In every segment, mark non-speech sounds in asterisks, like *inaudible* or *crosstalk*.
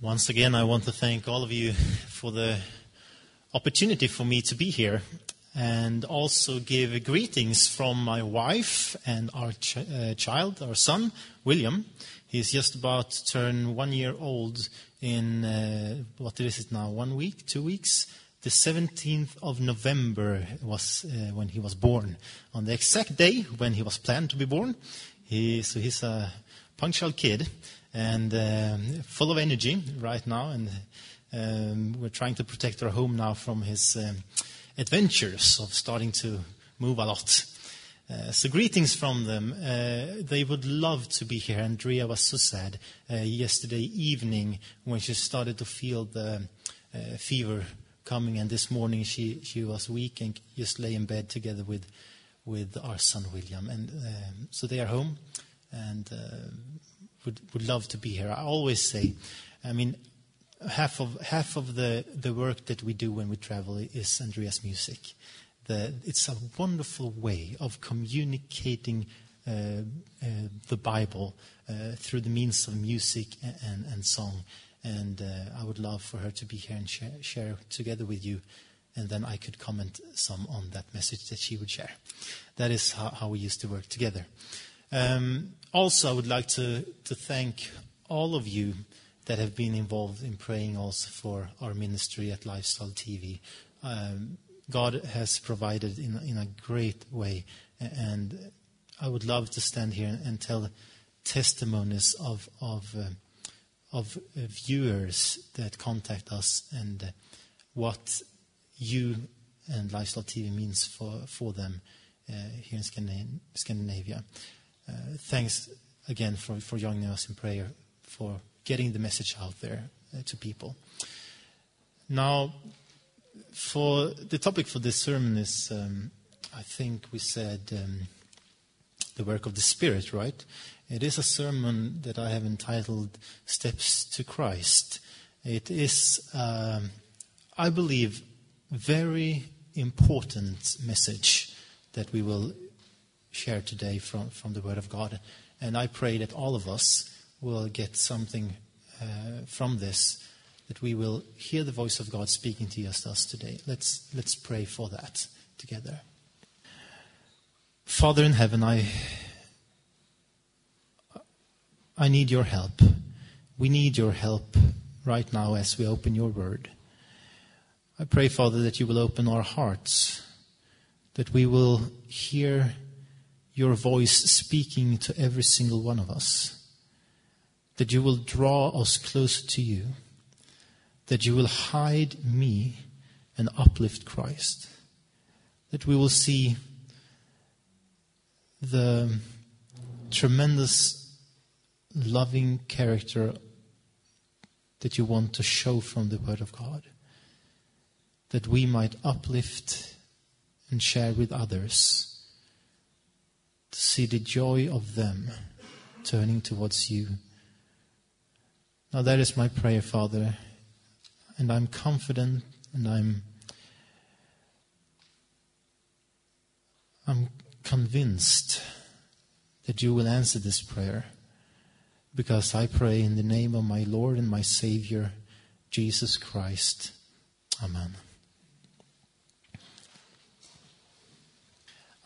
Once again, I want to thank all of you for the opportunity for me to be here and also give greetings from my wife and our ch- uh, child, our son, William. He's just about to turn one year old in, uh, what is it now, one week, two weeks? The 17th of November was uh, when he was born. On the exact day when he was planned to be born. He, so he's a punctual kid and um, full of energy right now. And um, we're trying to protect our home now from his um, adventures of starting to move a lot. Uh, so greetings from them. Uh, they would love to be here. Andrea was so sad uh, yesterday evening when she started to feel the uh, fever coming, and this morning she, she was weak and just lay in bed together with with our son William. And um, so they are home, and uh, would, would love to be here. I always say, I mean, half of, half of the, the work that we do when we travel is Andreas music. The, it's a wonderful way of communicating uh, uh, the Bible uh, through the means of music and, and, song. And uh, I would love for her to be here and share, share together with you and then I could comment some on that message that she would share. That is how, how we used to work together. Um, also, I would like to, to thank all of you that have been involved in praying also for our ministry at Lifestyle TV. Um, God has provided in, in a great way, and I would love to stand here and tell testimonies of of, uh, of viewers that contact us and uh, what you and Lifestyle TV means for for them uh, here in Scandinavia. Thanks again for, for joining us in prayer, for getting the message out there uh, to people. Now, for the topic for this sermon is, um, I think we said, um, the work of the Spirit, right? It is a sermon that I have entitled Steps to Christ. It is, um, I believe, very important message that we will share today from, from the Word of God. And I pray that all of us will get something uh, from this, that we will hear the voice of God speaking to us today. Let's, let's pray for that together. Father in heaven, I, I need your help. We need your help right now as we open your word. I pray, Father, that you will open our hearts, that we will hear your voice speaking to every single one of us. That you will draw us closer to you. That you will hide me and uplift Christ. That we will see the tremendous loving character that you want to show from the Word of God. That we might uplift and share with others to see the joy of them turning towards you. Now, that is my prayer, Father, and I'm confident and I'm, I'm convinced that you will answer this prayer because I pray in the name of my Lord and my Savior, Jesus Christ. Amen.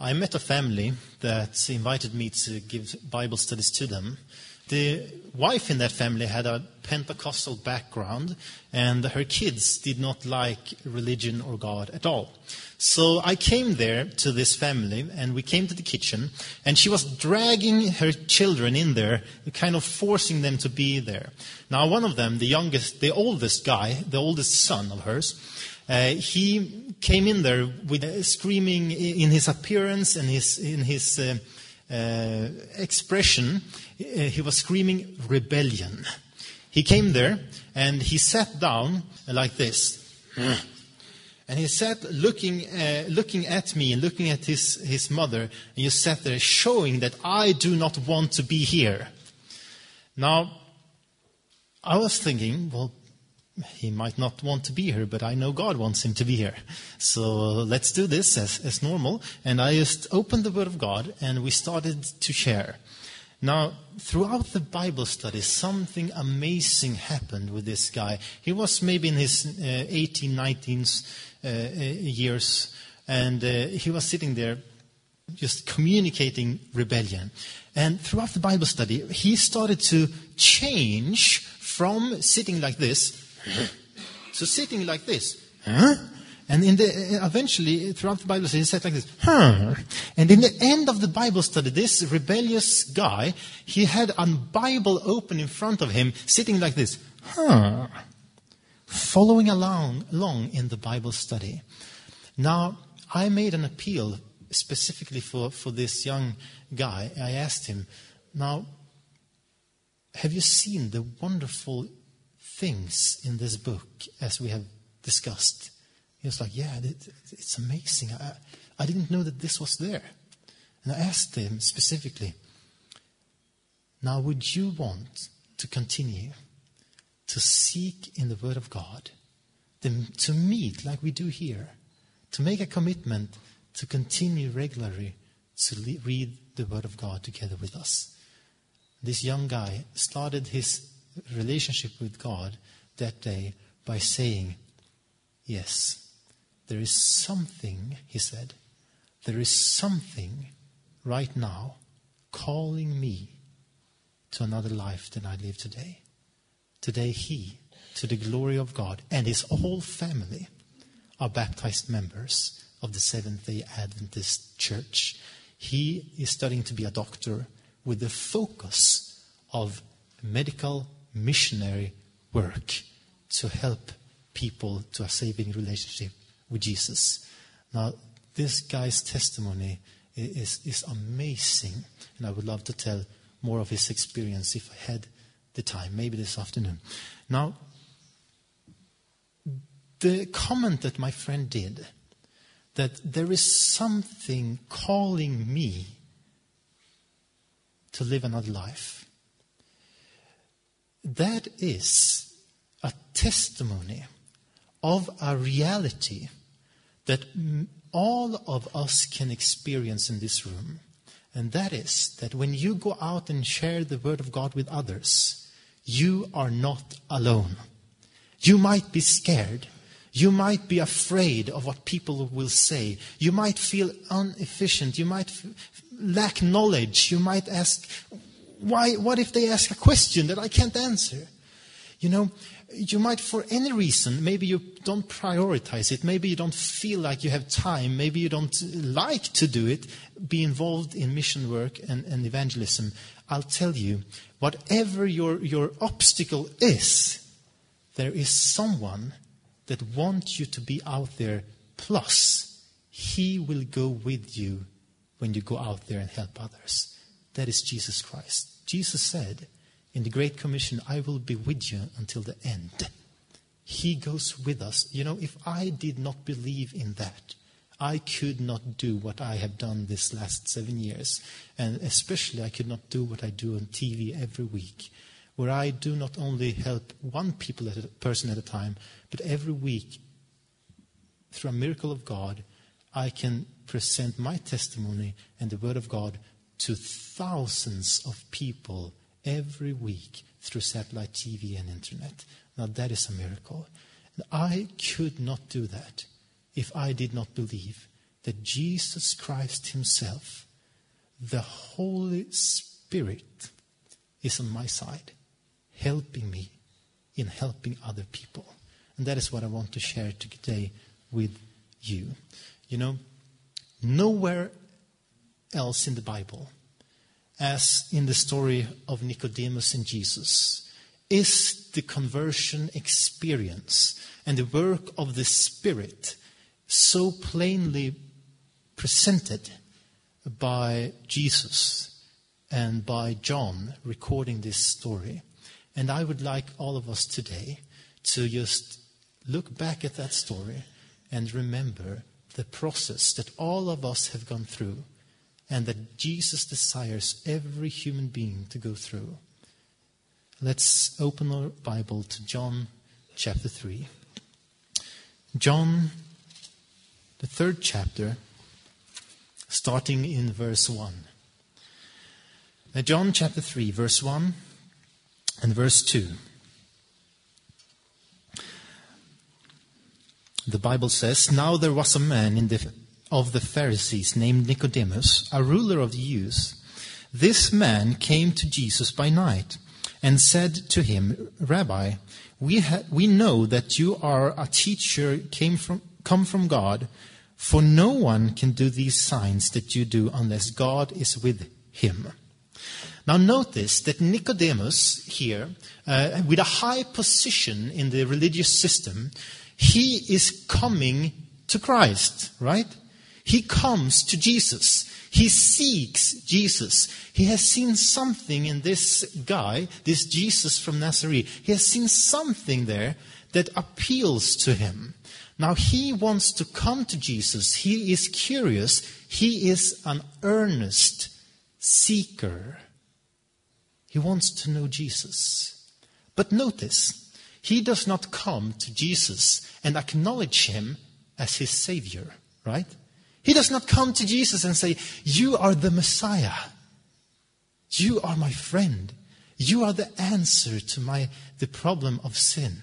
I met a family that invited me to give Bible studies to them. The wife in that family had a Pentecostal background, and her kids did not like religion or God at all. So I came there to this family, and we came to the kitchen, and she was dragging her children in there, kind of forcing them to be there. Now, one of them, the youngest, the oldest guy, the oldest son of hers, uh, he came in there with uh, screaming in his appearance and his, in his uh, uh expression. Uh, he was screaming rebellion. He came there and he sat down like this. And he sat looking, looking at me and looking at his, his mother, and he sat there showing that I do not want to be here. Now, I was thinking, well, he might not want to be here, but I know God wants him to be here. So let's do this as, as normal. And I just opened the Word of God and we started to share. Now, throughout the Bible study, something amazing happened with this guy. He was maybe in his uh, 18, 19 uh, uh, years, and uh, he was sitting there just communicating rebellion. And throughout the Bible study, he started to change from sitting like this *laughs* to sitting like this. Huh? And in the, uh, eventually, throughout the Bible study, he said like this, huh. *laughs* And in the end of the Bible study, this rebellious guy, he had a Bible open in front of him, sitting like this, huh. Following along, along in the Bible study. Now, I made an appeal specifically for, for this young guy. I asked him, now, have you seen the wonderful things in this book as we have discussed? He was like, Yeah, it's amazing. I, I didn't know that this was there. And I asked him specifically, Now, would you want to continue to seek in the Word of God, to meet like we do here, to make a commitment to continue regularly to read the Word of God together with us? This young guy started his relationship with God that day by saying, Yes, there is something, he said, there is something right now calling me to another life than I live today. Today, he, to the glory of God, and his whole family are baptized members of the Seventh day Adventist Church. He is studying to be a doctor with the focus of medical missionary work to help people to a saving relationship with Jesus. Now, this guy's testimony is, is amazing, and I would love to tell more of his experience if I had the time, maybe this afternoon. Now, the comment that my friend did, that there is something calling me to live another life, that is a testimony of a reality that all of us can experience in this room. And that is that when you go out and share the Word of God with others, you are not alone. You might be scared. You might be afraid of what people will say. You might feel inefficient. You might f- lack knowledge. You might ask, why, what if they ask a question that I can't answer? You know, you might, for any reason, maybe you don't prioritize it, maybe you don't feel like you have time, maybe you don't like to do it, be involved in mission work and, and evangelism. I'll tell you, whatever your, your obstacle is, there is someone that wants you to be out there, plus, he will go with you when you go out there and help others. That is Jesus Christ. Jesus said, in the Great Commission, I will be with you until the end. He goes with us. You know, if I did not believe in that, I could not do what I have done this last seven years. And especially, I could not do what I do on TV every week, where I do not only help one people at a, person at a time, but every week, through a miracle of God, I can present my testimony and the Word of God to thousands of people every week through satellite TV and internet. Now, that is a miracle. And I could not do that if I did not believe that Jesus Christ Himself, the Holy Spirit, is on my side, helping me in helping other people. And that is what I want to share today with you. You know, nowhere else in the Bible as in the story of Nicodemus and Jesus, is the conversion experience and the work of the Spirit so plainly presented by Jesus and by John recording this story. And I would like all of us today to just look back at that story and remember the process that all of us have gone through and that Jesus desires every human being to go through. Let's open our Bible to John chapter 3. John, the third chapter, starting in verse 1. Now, John chapter 3, verse 1 and verse 2. The Bible says, Now there was a man in the, of the Pharisees named Nicodemus, a ruler of the Jews. This man came to Jesus by night and said to him, Rabbi, we, ha- we know that you are a teacher came from, come from God, for no one can do these signs that you do unless God is with him. Now notice that Nicodemus here, uh, with a high position in the religious system, he is coming to Christ, right? He comes to Jesus. He seeks Jesus. He has seen something in this guy, this Jesus from Nazareth. He has seen something there that appeals to him. Now he wants to come to Jesus. He is curious. He is an earnest seeker. He wants to know Jesus. But notice, he does not come to Jesus and acknowledge him as his Savior, right? He does not come to Jesus and say, You are the Messiah. You are my friend. You are the answer to my, the problem of sin.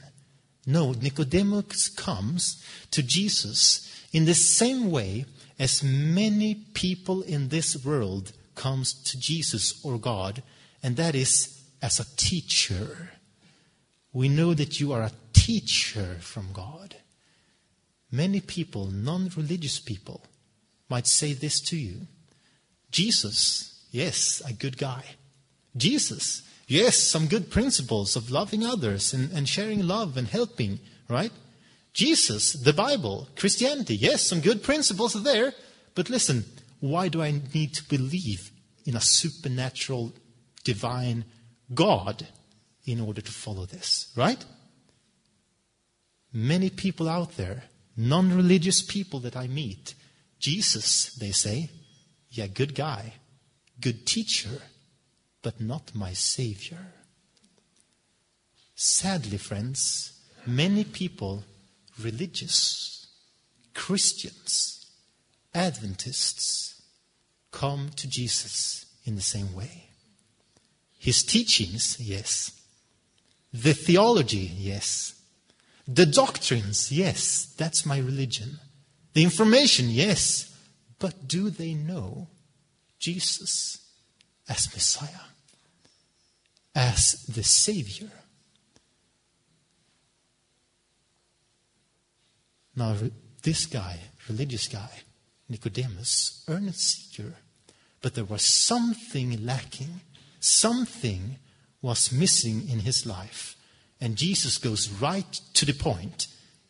No, Nicodemus comes to Jesus in the same way as many people in this world comes to Jesus or God, and that is as a teacher. We know that you are a teacher from God. Many people, non religious people, might say this to you Jesus, yes, a good guy. Jesus, yes, some good principles of loving others and, and sharing love and helping, right? Jesus, the Bible, Christianity, yes, some good principles are there. But listen, why do I need to believe in a supernatural, divine God in order to follow this, right? Many people out there, non religious people that I meet, Jesus, they say, yeah, good guy, good teacher, but not my Savior. Sadly, friends, many people, religious, Christians, Adventists, come to Jesus in the same way. His teachings, yes. The theology, yes. The doctrines, yes, that's my religion. The information, yes. But do they know Jesus as Messiah? As the Savior? Now, this guy, religious guy, Nicodemus, earnest seeker, but there was something lacking. Something was missing in his life. And Jesus goes right to the point.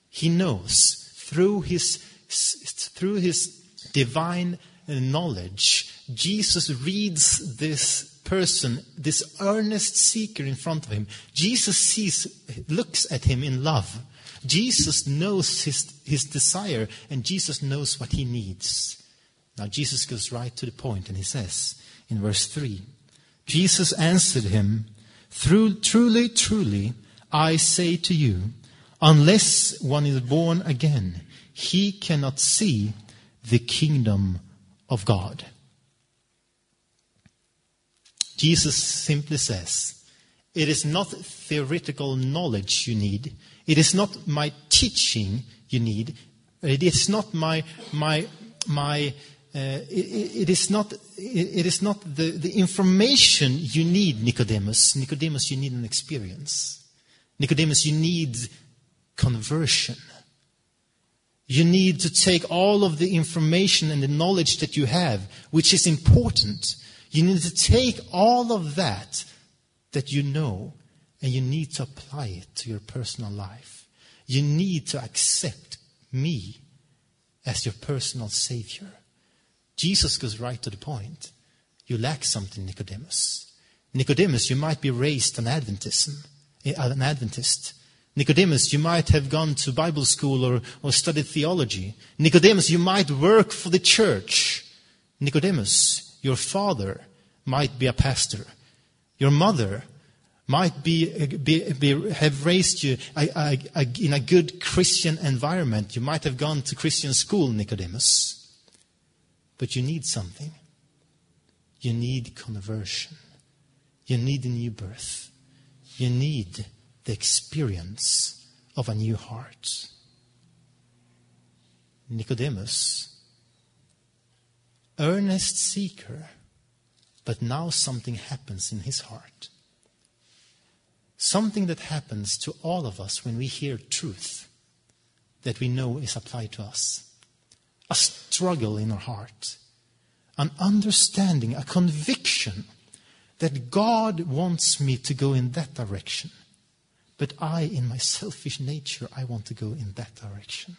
He knows through his, through his divine knowledge, Jesus reads this person, this earnest seeker in front of him. Jesus sees, looks at him in love. Jesus knows his, his desire and Jesus knows what he needs. Now, Jesus goes right to the point and he says in verse 3 Jesus answered him, Truly, truly, I say to you, unless one is born again, he cannot see the kingdom of God. Jesus simply says, It is not theoretical knowledge you need. It is not my teaching you need. It is not my, my, my uh, it, it is not, it is not the, the information you need, Nicodemus. Nicodemus, you need an experience. Nicodemus, you need conversion. You need to take all of the information and the knowledge that you have, which is important. You need to take all of that that you know and you need to apply it to your personal life. You need to accept me as your personal Savior. Jesus goes right to the point. You lack something, Nicodemus. Nicodemus, you might be raised an Adventism, an Adventist. Nicodemus, you might have gone to Bible school or, or studied theology. Nicodemus, you might work for the church. Nicodemus, your father might be a pastor. Your mother might be, be, be have raised you a, a, a, in a good Christian environment. You might have gone to Christian school, Nicodemus. But you need something. You need conversion. You need a new birth. You need the experience of a new heart. Nicodemus, earnest seeker, but now something happens in his heart. Something that happens to all of us when we hear truth that we know is applied to us. A struggle in our heart, an understanding, a conviction that God wants me to go in that direction. But I, in my selfish nature, I want to go in that direction.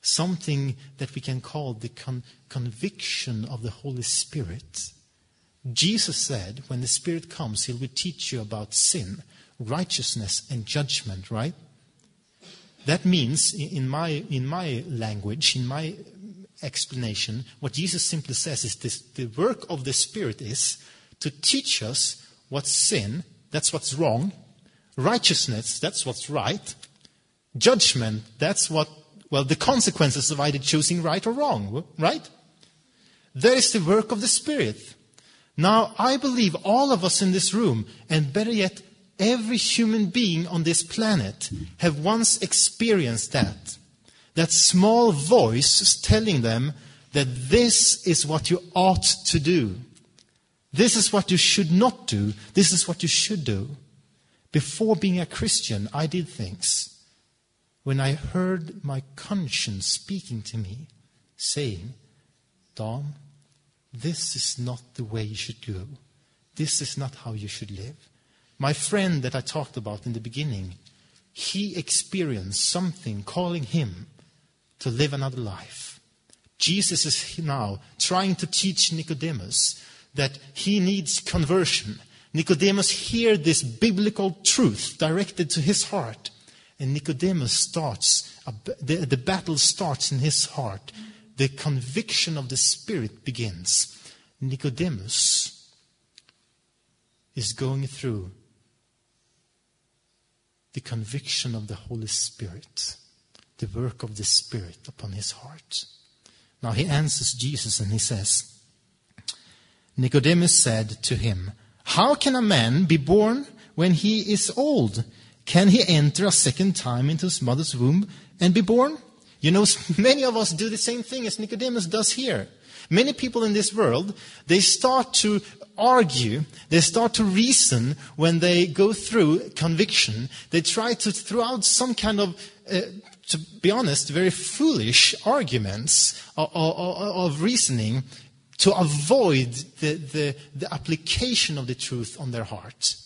Something that we can call the con- conviction of the Holy Spirit. Jesus said, when the Spirit comes, He will teach you about sin, righteousness, and judgment, right? That means, in my, in my language, in my explanation, what Jesus simply says is this the work of the Spirit is to teach us what's sin, that's what's wrong, righteousness, that's what's right, judgment, that's what, well, the consequences of either choosing right or wrong, right? That is the work of the Spirit. Now, I believe all of us in this room, and better yet, every human being on this planet, have once experienced that. That small voice telling them that this is what you ought to do. This is what you should not do. This is what you should do. Before being a Christian, I did things. When I heard my conscience speaking to me, saying, Don, this is not the way you should go. This is not how you should live. My friend that I talked about in the beginning, he experienced something calling him to live another life. Jesus is now trying to teach Nicodemus that he needs conversion. Nicodemus hears this biblical truth directed to his heart. And Nicodemus starts, the, the battle starts in his heart. The conviction of the Spirit begins. Nicodemus is going through the conviction of the Holy Spirit, the work of the Spirit upon his heart. Now he answers Jesus and he says, Nicodemus said to him, How can a man be born when he is old? Can he enter a second time into his mother's womb and be born? You know, *laughs* many of us do the same thing as Nicodemus does here. Many people in this world, they start to argue, they start to reason when they go through conviction. They try to throw out some kind of, uh, to be honest, very foolish arguments of, of, of reasoning to avoid the, the, the application of the truth on their heart.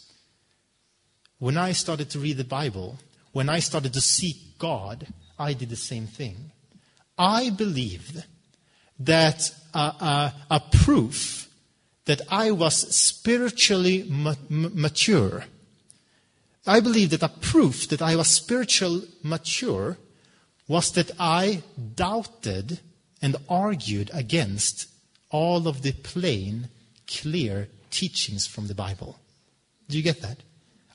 When I started to read the Bible, when I started to seek God, I did the same thing. I believed that a, a, a proof that I was spiritually ma- mature, I believed that a proof that I was spiritually mature was that I doubted and argued against all of the plain, clear teachings from the Bible. Do you get that?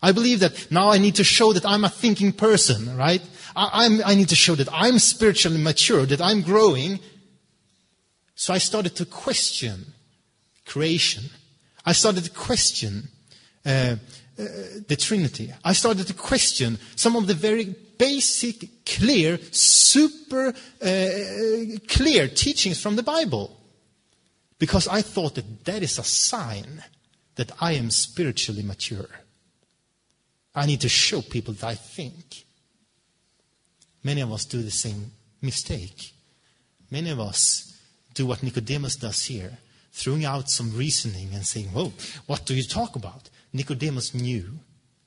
I believe that now I need to show that I'm a thinking person, right? I, I, need to show that I'm spiritually mature, that I'm growing. So I started to question creation. I started to question uh, uh, the Trinity. I started to question some of the very basic, clear, super uh, clear teachings from the Bible. Because I thought that that is a sign that I am spiritually mature. I need to show people that I think. Many of us do the same mistake. Many of us do what Nicodemus does here, throwing out some reasoning and saying, Whoa, what do you talk about? Nicodemus knew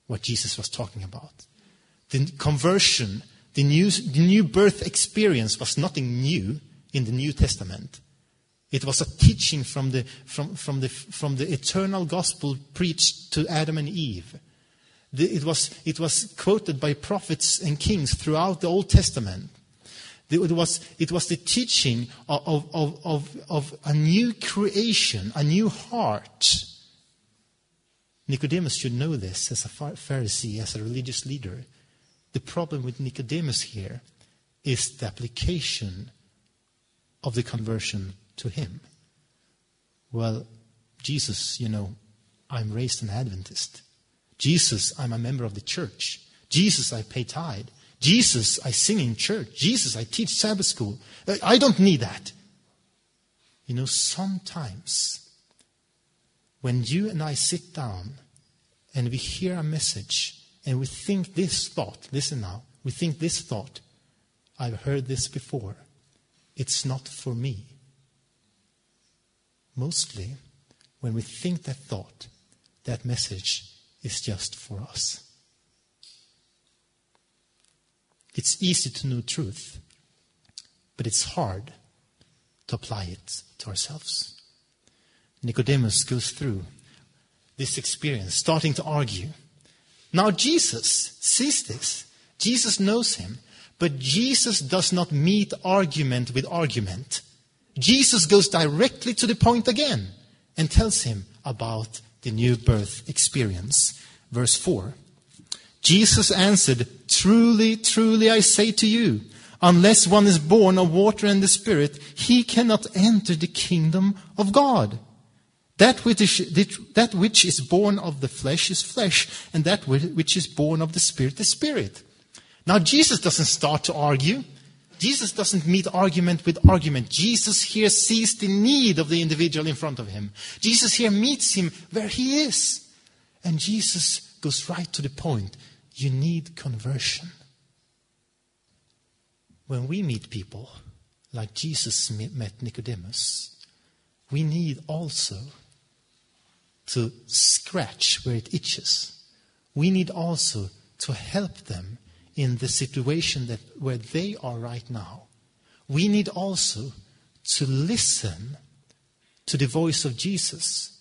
what Jesus was talking about. The conversion, the new, the new birth experience was nothing new in the New Testament. It was a teaching from the, from, from the, from the eternal gospel preached to Adam and Eve. The, it, was, it was quoted by prophets and kings throughout the Old Testament. It was, it was the teaching of, of, of, of a new creation, a new heart. Nicodemus should know this as a Pharisee, as a religious leader. The problem with Nicodemus here is the application of the conversion to him. Well, Jesus, you know, I'm raised an Adventist. Jesus, I'm a member of the church. Jesus, I pay tithe. Jesus, I sing in church. Jesus, I teach Sabbath school. I don't need that. You know, sometimes when you and I sit down and we hear a message and we think this thought, listen now, we think this thought, I've heard this before. It's not for me. Mostly, when we think that thought, that message is just for us. It's easy to know truth, but it's hard to apply it to ourselves. Nicodemus goes through this experience, starting to argue. Now, Jesus sees this. Jesus knows him. But Jesus does not meet argument with argument. Jesus goes directly to the point again and tells him about the new birth experience. Verse 4. Jesus answered, Truly, truly, I say to you, unless one is born of water and the Spirit, he cannot enter the kingdom of God. That which, is, that which is born of the flesh is flesh, and that which is born of the Spirit is spirit. Now, Jesus doesn't start to argue. Jesus doesn't meet argument with argument. Jesus here sees the need of the individual in front of him. Jesus here meets him where he is. And Jesus goes right to the point. You need conversion. When we meet people like Jesus met Nicodemus, we need also to scratch where it itches. We need also to help them in the situation that where they are right now, we need also to listen to the voice of Jesus,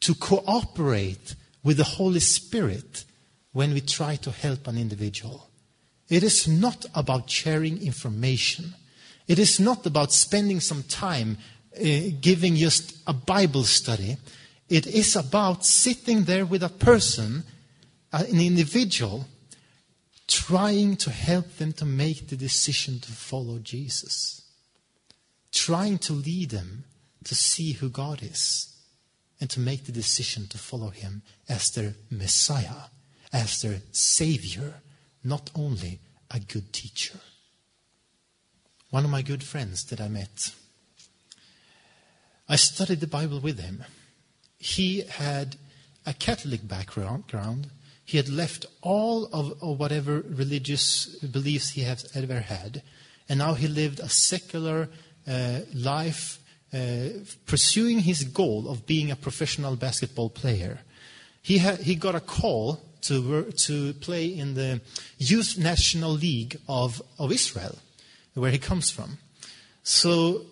to cooperate with the Holy Spirit when we try to help an individual. It is not about sharing information. It is not about spending some time uh, giving just a Bible study. It is about sitting there with a person, uh, an individual, trying to help them to make the decision to follow Jesus, trying to lead them to see who God is and to make the decision to follow Him as their Messiah, as their Savior, not only a good teacher. One of my good friends that I met, I studied the Bible with him. He had a Catholic background he had left all of, of whatever religious beliefs he had ever had, and now he lived a secular uh, life, uh, pursuing his goal of being a professional basketball player. He, ha- he got a call to, to play in the Youth National League of, of Israel, where he comes from. So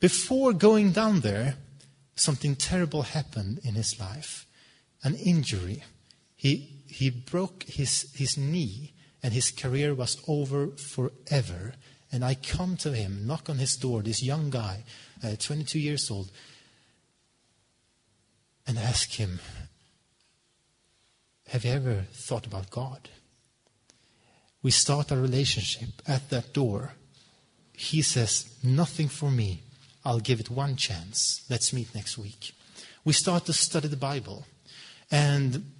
before going down there, something terrible happened in his life an injury. He, he broke his, his knee and his career was over forever. And I come to him, knock on his door, this young guy, uh, 22 years old, and ask him, Have you ever thought about God? We start a relationship at that door. He says, Nothing for me. I'll give it one chance. Let's meet next week. We start to study the Bible. And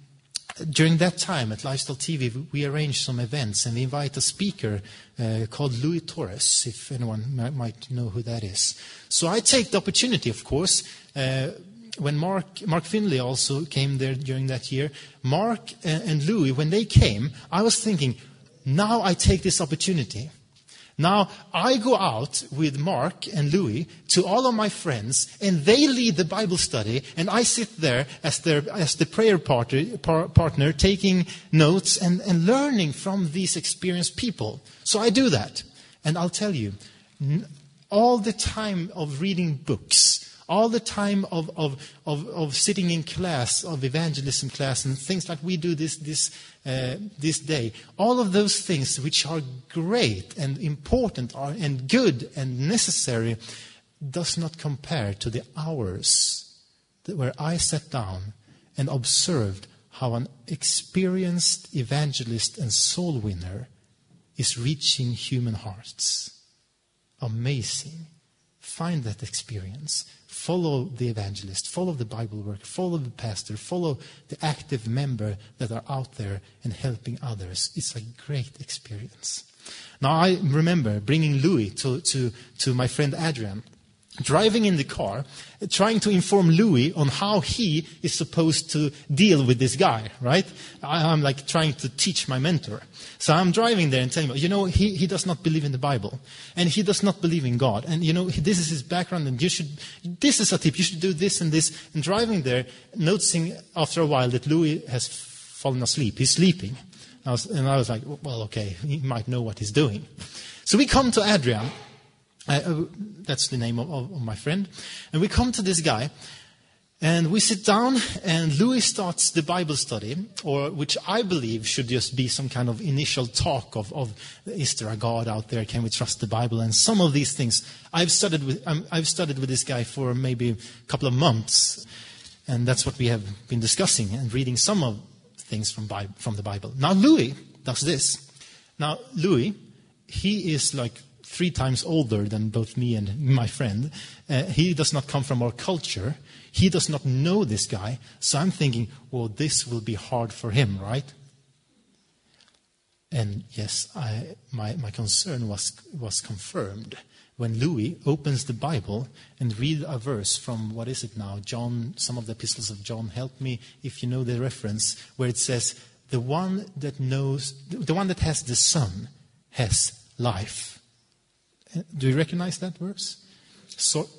during that time at Lifestyle TV, we arranged some events and we invite a speaker uh, called Louis Torres, if anyone might know who that is. So I take the opportunity, of course. Uh, when Mark, Mark Finley also came there during that year, Mark and Louis, when they came, I was thinking, now I take this opportunity now, I go out with Mark and Louis to all of my friends, and they lead the Bible study, and I sit there as, their, as the prayer partner, par, partner, taking notes and, and learning from these experienced people. So I do that. And I'll tell you, all the time of reading books, all the time of, of, of, of, sitting in class, of evangelism class, and things like we do this, this, uh, this day, all of those things which are great and important are, and good and necessary does not compare to the hours where I sat down and observed how an experienced evangelist and soul winner is reaching human hearts. Amazing find that experience. Follow the evangelist, follow the Bible work, follow the pastor, follow the active member that are out there and helping others. It's a great experience. Now, I remember bringing Louis to, to, to my friend Adrian driving in the car, trying to inform Louis on how he is supposed to deal with this guy, right? I, am like trying to teach my mentor. So I'm driving there and telling him, you know, he, he does not believe in the Bible. And he does not believe in God. And, you know, this is his background and you should, this is a tip, you should do this and this. And driving there, noticing after a while that Louis has fallen asleep. He's sleeping. I was, and I was like, well, okay, he might know what he's doing. So we come to Adrian uh, that's the name of, of, my friend. And we come to this guy, and we sit down, and Louis starts the Bible study, or which I believe should just be some kind of initial talk of, of is there a God out there? Can we trust the Bible? And some of these things I've studied with. Um, I've studied with this guy for maybe a couple of months, and that's what we have been discussing and reading some of things from, from the Bible. Now Louis does this. Now Louis, he is like three times older than both me and my friend. Uh, he does not come from our culture. He does not know this guy. So I'm thinking, well, this will be hard for him, right? And yes, I, my, my concern was, was confirmed when Louis opens the Bible and reads a verse from, what is it now? John, some of the epistles of John. Help me if you know the reference, where it says, the one that knows, the one that has the Son has life. Do you recognize that verse? So,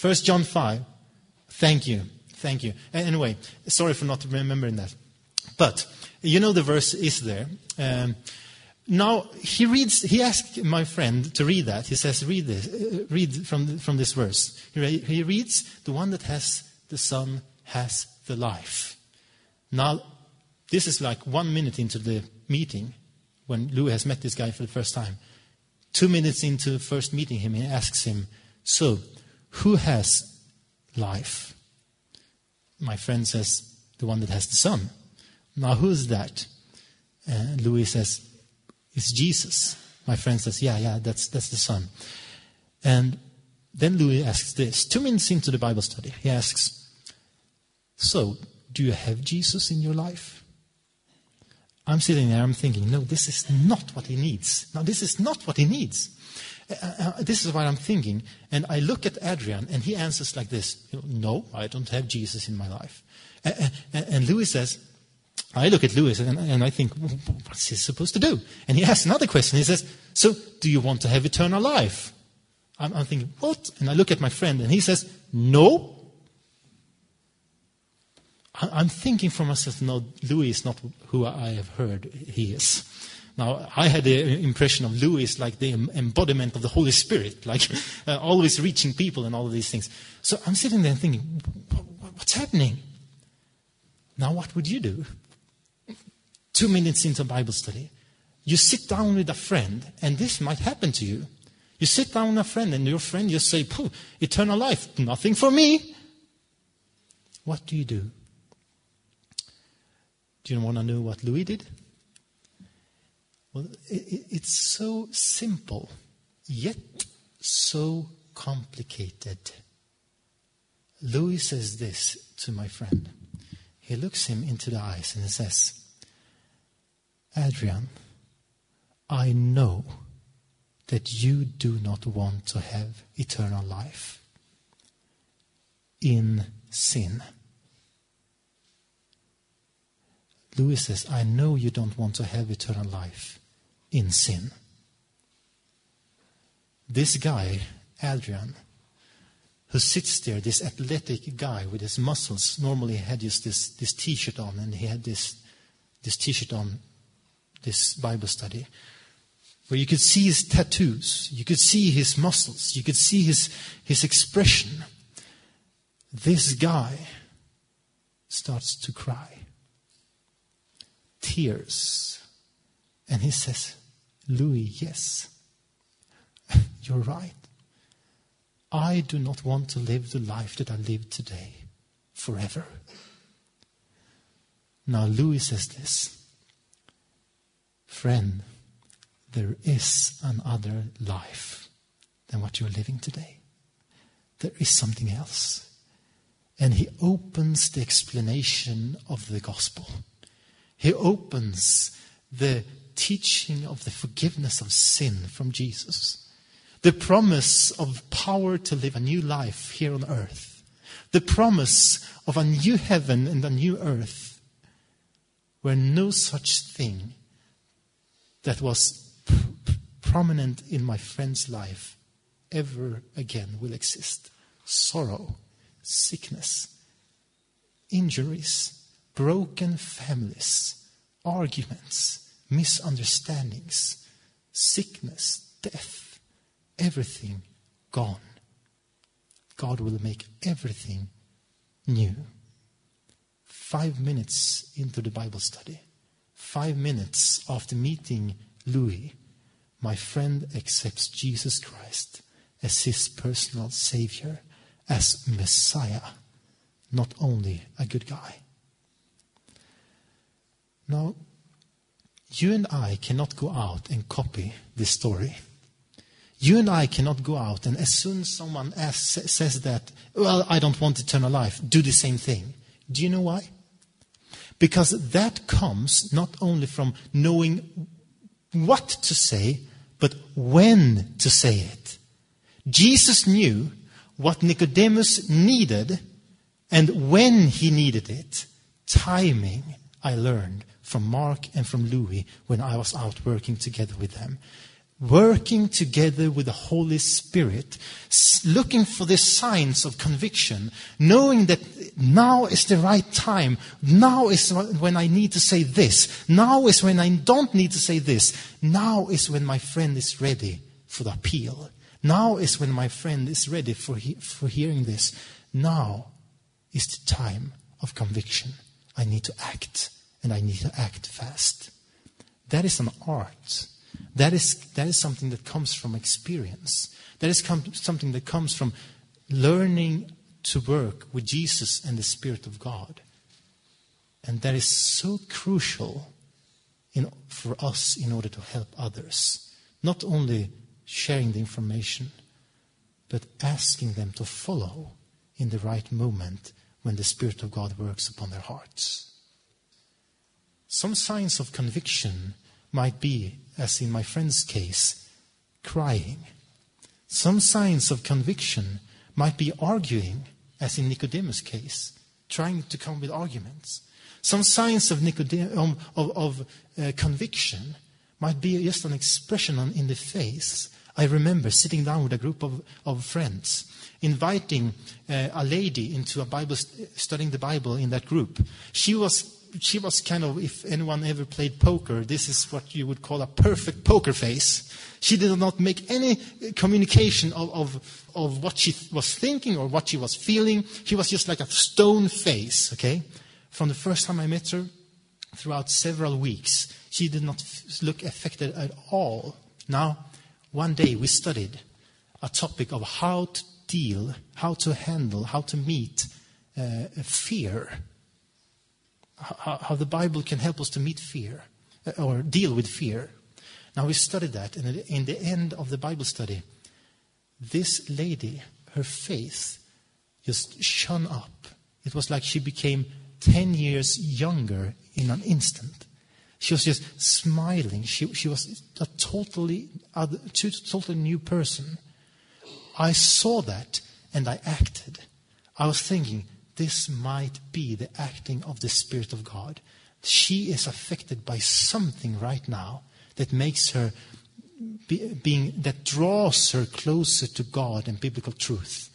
1 John 5. Thank you. Thank you. Anyway, sorry for not remembering that. But you know the verse is there. Um, now he reads. He asked my friend to read that. He says, "Read this. Uh, read from from this verse." He, he reads, "The one that has the Son has the life." Now, this is like one minute into the meeting when Lou has met this guy for the first time. Two minutes into first meeting him, he asks him, So, who has life? My friend says, The one that has the Son. Now, who's that? Uh, Louis says, It's Jesus. My friend says, Yeah, yeah, that's, that's the Son. And then Louis asks this. Two minutes into the Bible study, he asks, So, do you have Jesus in your life? I'm sitting there, I'm thinking, no, this is not what he needs. No, this is not what he needs. Uh, uh, uh this is what I'm thinking. And I look at Adrian, and he answers like this No, I don't have Jesus in my life. Uh, and Louis says, I look at Louis and, and I think, what's he supposed to do? And he asks another question. He says, So, do you want to have eternal life? I'm, I'm thinking, What? And I look at my friend, and he says, No, I'm thinking for myself, no, Louis is not who I have heard he is. Now, I had the impression of Louis like the embodiment of the Holy Spirit, *laughs* like uh, always reaching people and all of these things. So I'm sitting there thinking, what's happening? Now, what would you do? Two minutes into Bible study, you sit down with a friend, and this might happen to you. You sit down with a friend, and your friend just say, eternal life, nothing for me. What do you do? Do you want to know what Louis did? Well, it, it's so simple, yet so complicated. Louis says this to my friend. He looks him into the eyes and says, Adrian, I know that you do not want to have eternal life in sin. Louis says, I know you don't want to have eternal life in sin. This guy, Adrian, who sits there, this athletic guy with his muscles, normally had just this, this t shirt on, and he had this, this t shirt on this Bible study, where you could see his tattoos, you could see his muscles, you could see his, his expression. This guy starts to cry tears. And he says, Louis, yes, *laughs* you're right. I do not want to live the life that I live today forever. Now, Louis says this Friend, there is another life than what you're living today. There is something else. And he opens the explanation of the gospel. He opens the teaching of the forgiveness of sin from Jesus. The promise of power to live a new life here on earth. The promise of a new heaven and a new earth where no such thing that was pr- prominent in my friend's life ever again will exist. Sorrow, sickness, injuries, broken families, arguments, misunderstandings, sickness, death, everything gone. God will make everything new. Five minutes into the Bible study, five minutes after meeting Louis, my friend accepts Jesus Christ as his personal Savior, as Messiah, not only a good guy. Now, you and I cannot go out and copy this story. You and I cannot go out and as soon as someone asks, says that, well, I don't want eternal life, do the same thing. Do you know why? Because that comes not only from knowing what to say, but when to say it. Jesus knew what Nicodemus needed and when he needed it. Timing, I learned from Mark and from Louis when I was out working together with them. Working together with the Holy Spirit, looking for the signs of conviction, knowing that now is the right time. Now is when I need to say this. Now is when I don't need to say this. Now is when my friend is ready for the appeal. Now is when my friend is ready for, he, for hearing this. Now is the time of conviction. I need to act, and I need to act fast. That is an art. That is, that is something that comes from experience. That is com- something that comes from learning to work with Jesus and the Spirit of God. And that is so crucial in, for us in order to help others. Not only sharing the information, but asking them to follow in the right moment when the Spirit of God works upon their hearts. Some signs of conviction might be, as in my friend's case, crying. Some signs of conviction might be arguing, as in Nicodemus' case, trying to come with arguments. Some signs of, Nicodem- of, of uh, conviction might be just an expression on, in the face I remember sitting down with a group of, of friends, inviting uh, a lady into a Bible, studying the Bible in that group. She was she was kind of, if anyone ever played poker, this is what you would call a perfect poker face. She did not make any communication of, of, of what she was thinking or what she was feeling. She was just like a stone face, okay? From the first time I met her, throughout several weeks, she did not look affected at all. Now, one day we studied a topic of how to deal, how to handle, how to meet uh, fear. How, how, the Bible can help us to meet fear uh, or deal with fear. Now we studied that, and in the end of the Bible study, this lady, her faith just shone up. It was like she became 10 years younger in an instant. She was just smiling. She, she was a totally, other, totally new person. I saw that and I acted. I was thinking, this might be the acting of the Spirit of God. She is affected by something right now that makes her be, being, that draws her closer to God and biblical truth.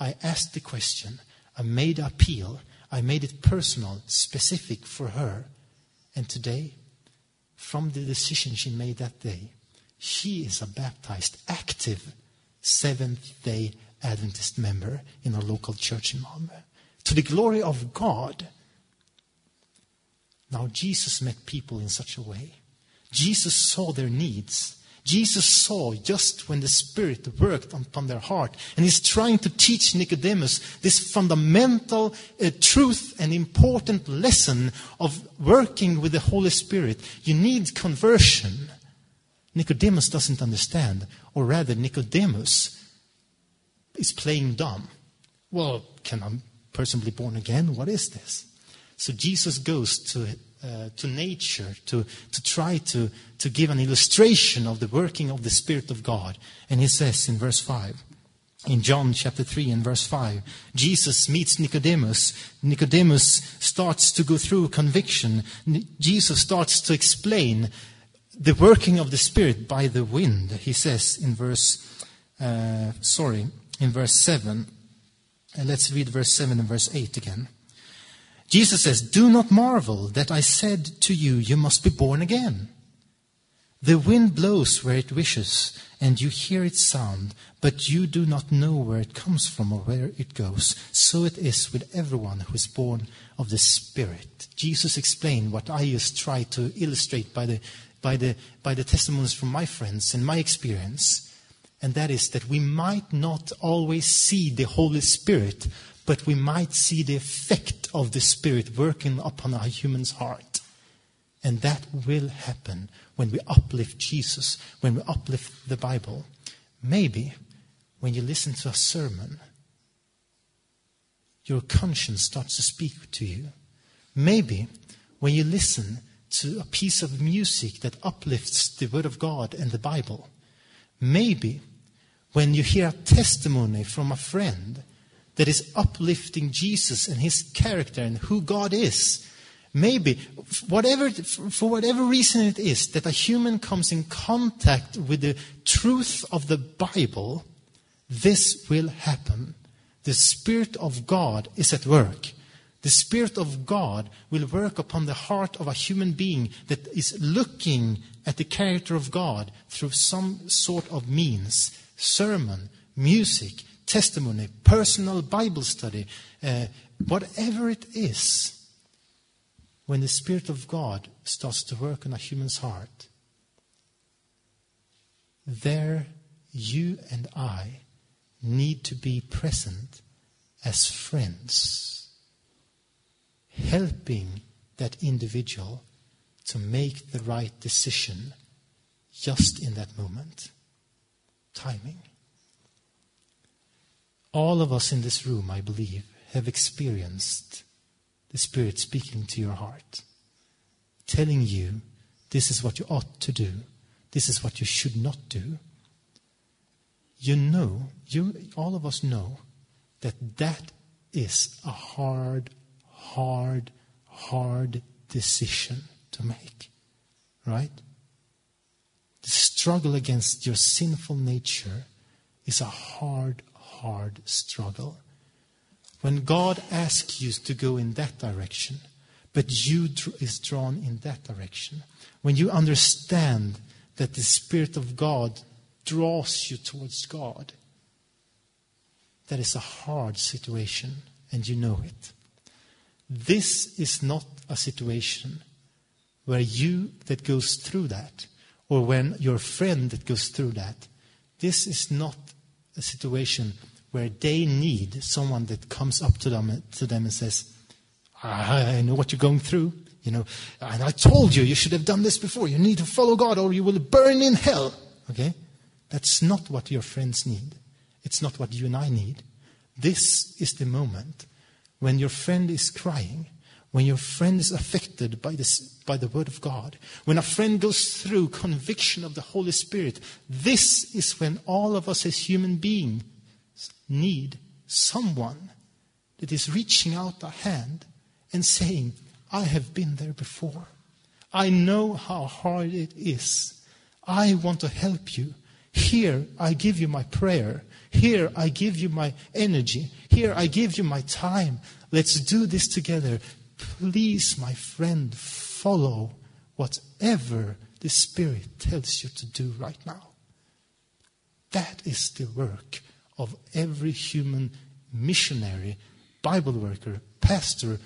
I asked the question. I made appeal. I made it personal, specific for her. And today, from the decision she made that day, she is a baptized, active Seventh day Adventist member in a local church in Malmö. To the glory of God. Now, Jesus met people in such a way. Jesus saw their needs. Jesus saw just when the Spirit worked upon their heart. And he's trying to teach Nicodemus this fundamental uh, truth and important lesson of working with the Holy Spirit. You need conversion. Nicodemus doesn't understand, or rather, Nicodemus is playing dumb. Well, can a person be born again? What is this? So Jesus goes to, uh, to nature to, to try to, to give an illustration of the working of the Spirit of God. And he says in verse 5, in John chapter 3 and verse 5, Jesus meets Nicodemus. Nicodemus starts to go through conviction. Jesus starts to explain the working of the Spirit by the wind. He says in verse, uh, sorry, in verse 7. And let's read verse 7 and verse 8 again. Jesus says, Do not marvel that I said to you, You must be born again. The wind blows where it wishes, and you hear its sound, but you do not know where it comes from or where it goes. So it is with everyone who is born of the Spirit. Jesus explained what I just tried to illustrate by the, by the, by the testimonies from my friends and my experience and that is that we might not always see the Holy Spirit, but we might see the effect of the Spirit working upon our human's heart. And that will happen when we uplift Jesus, when we uplift the Bible. Maybe when you listen to a sermon, your conscience starts to speak to you. Maybe when you listen to a piece of music that uplifts the Word of God and the Bible. Maybe when you hear a testimony from a friend that is uplifting Jesus and his character and who God is, maybe whatever for whatever reason it is that a human comes in contact with the truth of the Bible, this will happen. The Spirit of God is at work. The Spirit of God will work upon the heart of a human being that is looking at the character of God through some sort of means sermon, music, testimony, personal Bible study, uh, whatever it is, when the Spirit of God starts to work in a human's heart, there you and I need to be present as friends, helping that individual to make the right decision just in that moment timing. All of us in this room, I believe, have experienced the Spirit speaking to your heart, telling you this is what you ought to do, this is what you should not do. You know, you, all of us know that that is a hard, hard, hard decision to make. Right? Struggle against your sinful nature is a hard, hard struggle. When God asks you to go in that direction, but you is drawn in that direction, when you understand that the Spirit of God draws you towards God, that is a hard situation, and you know it. This is not a situation where you that goes through that or when your friend that goes through that, this is not a situation where they need someone that comes up to them, to them and says, ah, I know what you're going through, you know, and I told you you should have done this before. You need to follow God or you will burn in hell. Okay? That's not what your friends need. It's not what you and I need. This is the moment when your friend is crying when your friend is affected by, this, by the Word of God, when a friend goes through conviction of the Holy Spirit, this is when all of us as human beings need someone that is reaching out a hand and saying, I have been there before. I know how hard it is. I want to help you. Here, I give you my prayer. Here, I give you my energy. Here, I give you my time. Let's do this together please, my friend, follow whatever the Spirit tells you to do right now. That is the work of every human missionary, Bible worker, pastor,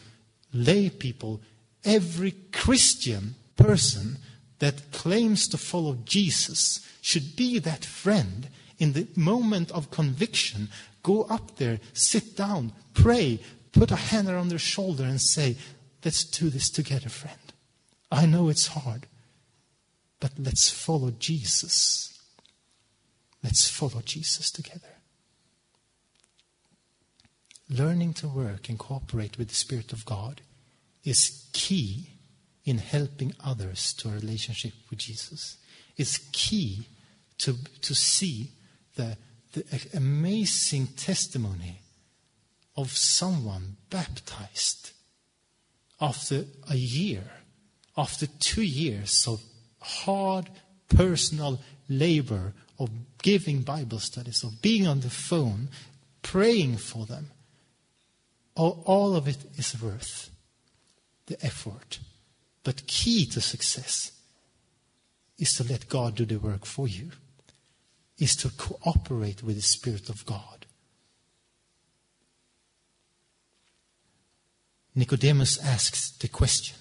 lay people, every Christian person that claims to follow Jesus should be that friend in the moment of conviction. Go up there, sit down, pray, put a hand around their shoulder and say, Let's do this together, friend. I know it's hard. But let's follow Jesus. Let's follow Jesus together. Learning to work and cooperate with the Spirit of God is key in helping others to a relationship with Jesus. It's key to, to see the, the amazing testimony of someone baptized after a year, after two years of hard personal labor of giving Bible studies, of being on the phone, praying for them. All, all of it is worth the effort. But key to success is to let God do the work for you, is to cooperate with the Spirit of God. Nicodemus asks the question.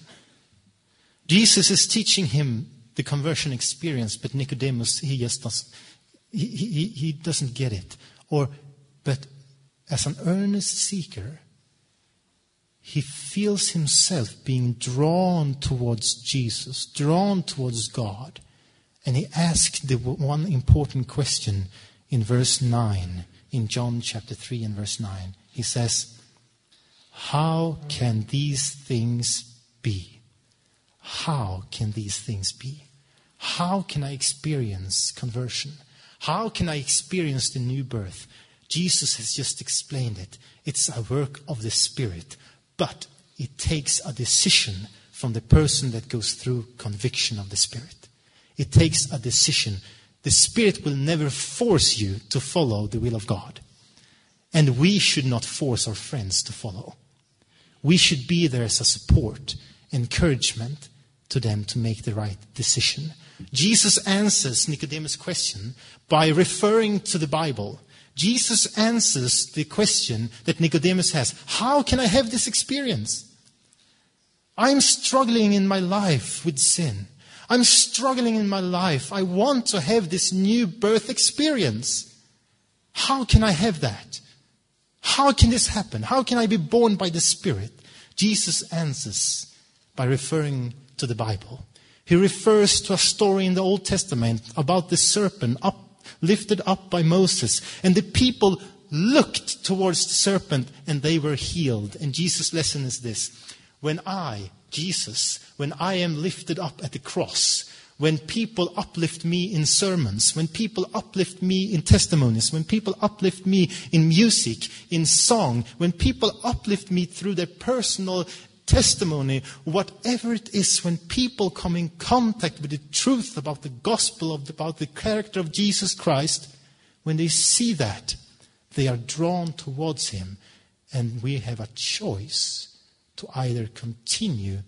Jesus is teaching him the conversion experience, but Nicodemus, he just doesn't, he, he, he doesn't get it. Or, but as an earnest seeker, he feels himself being drawn towards Jesus, drawn towards God. And he asks the one important question in verse 9, in John chapter 3 and verse 9. He says, How can these things be? How can these things be? How can I experience conversion? How can I experience the new birth? Jesus has just explained it. It's a work of the Spirit, but it takes a decision from the person that goes through conviction of the Spirit. It takes a decision. The Spirit will never force you to follow the will of God. And we should not force our friends to follow. We should be there as a support, encouragement to them to make the right decision. Jesus answers Nicodemus' question by referring to the Bible. Jesus answers the question that Nicodemus has How can I have this experience? I'm struggling in my life with sin. I'm struggling in my life. I want to have this new birth experience. How can I have that? How can this happen? How can I be born by the Spirit? Jesus answers by referring to the Bible. He refers to a story in the Old Testament about the serpent up, lifted up by Moses. And the people looked towards the serpent and they were healed. And Jesus' lesson is this When I, Jesus, when I am lifted up at the cross, when people uplift me in sermons, when people uplift me in testimonies, when people uplift me in music, in song, when people uplift me through their personal testimony, whatever it is, when people come in contact with the truth about the gospel, about the character of Jesus Christ, when they see that, they are drawn towards Him. And we have a choice to either continue,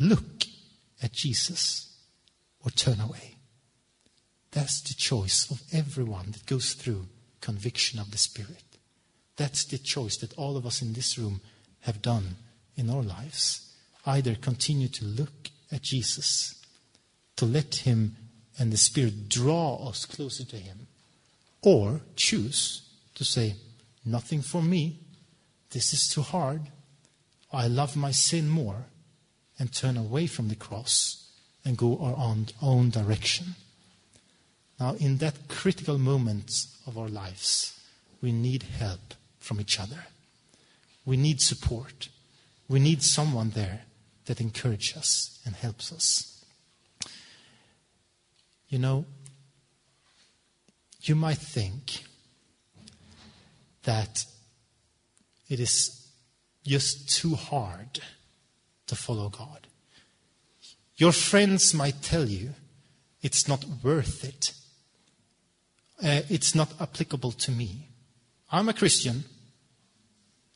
look at Jesus, or turn away. That's the choice of everyone that goes through conviction of the Spirit. That's the choice that all of us in this room have done in our lives. Either continue to look at Jesus, to let Him and the Spirit draw us closer to Him, or choose to say, Nothing for me. This is too hard. I love my sin more, and turn away from the cross and go our own, own direction. Now, in that critical moment of our lives, we need help from each other. We need support. We need someone there that encourages us and helps us. You know, you might think that it is just too hard to follow God. Your friends might tell you it's not worth it. Uh, it's not applicable to me. I'm a Christian.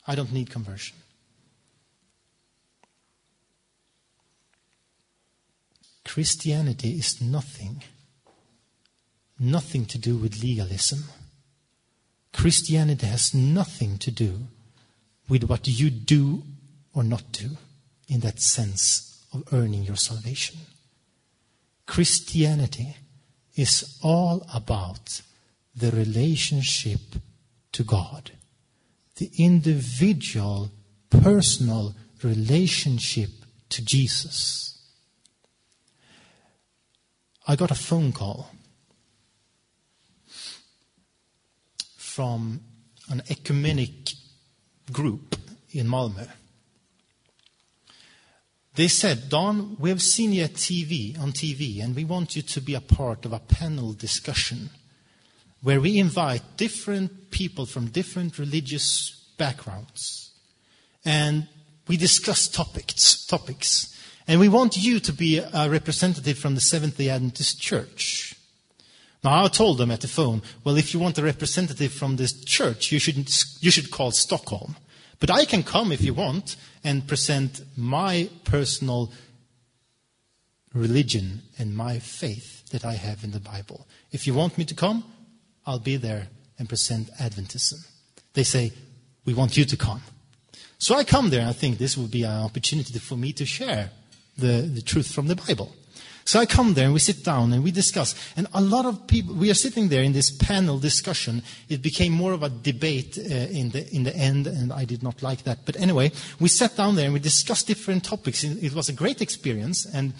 I don't need conversion. Christianity is nothing, nothing to do with legalism. Christianity has nothing to do with what you do or not do in that sense of earning your salvation. Christianity is all about the relationship to God, the individual, personal relationship to Jesus. I got a phone call from an ecumenic group in Malmö. They said, Don, we have seen you TV, on TV, and we want you to be a part of a panel discussion where we invite different people from different religious backgrounds. And we discuss topics, topics. And we want you to be a representative from the Seventh day Adventist Church. Now, I told them at the phone, well, if you want a representative from this church, you should, you should call Stockholm. But I can come if you want and present my personal religion and my faith that I have in the Bible. If you want me to come, I'll be there and present Adventism. They say, we want you to come. So I come there and I think this will be an opportunity for me to share the, the truth from the Bible. So I come there and we sit down and we discuss. And a lot of people, we are sitting there in this panel discussion. It became more of a debate uh, in, the, in the end, and I did not like that. But anyway, we sat down there and we discussed different topics. It was a great experience. And,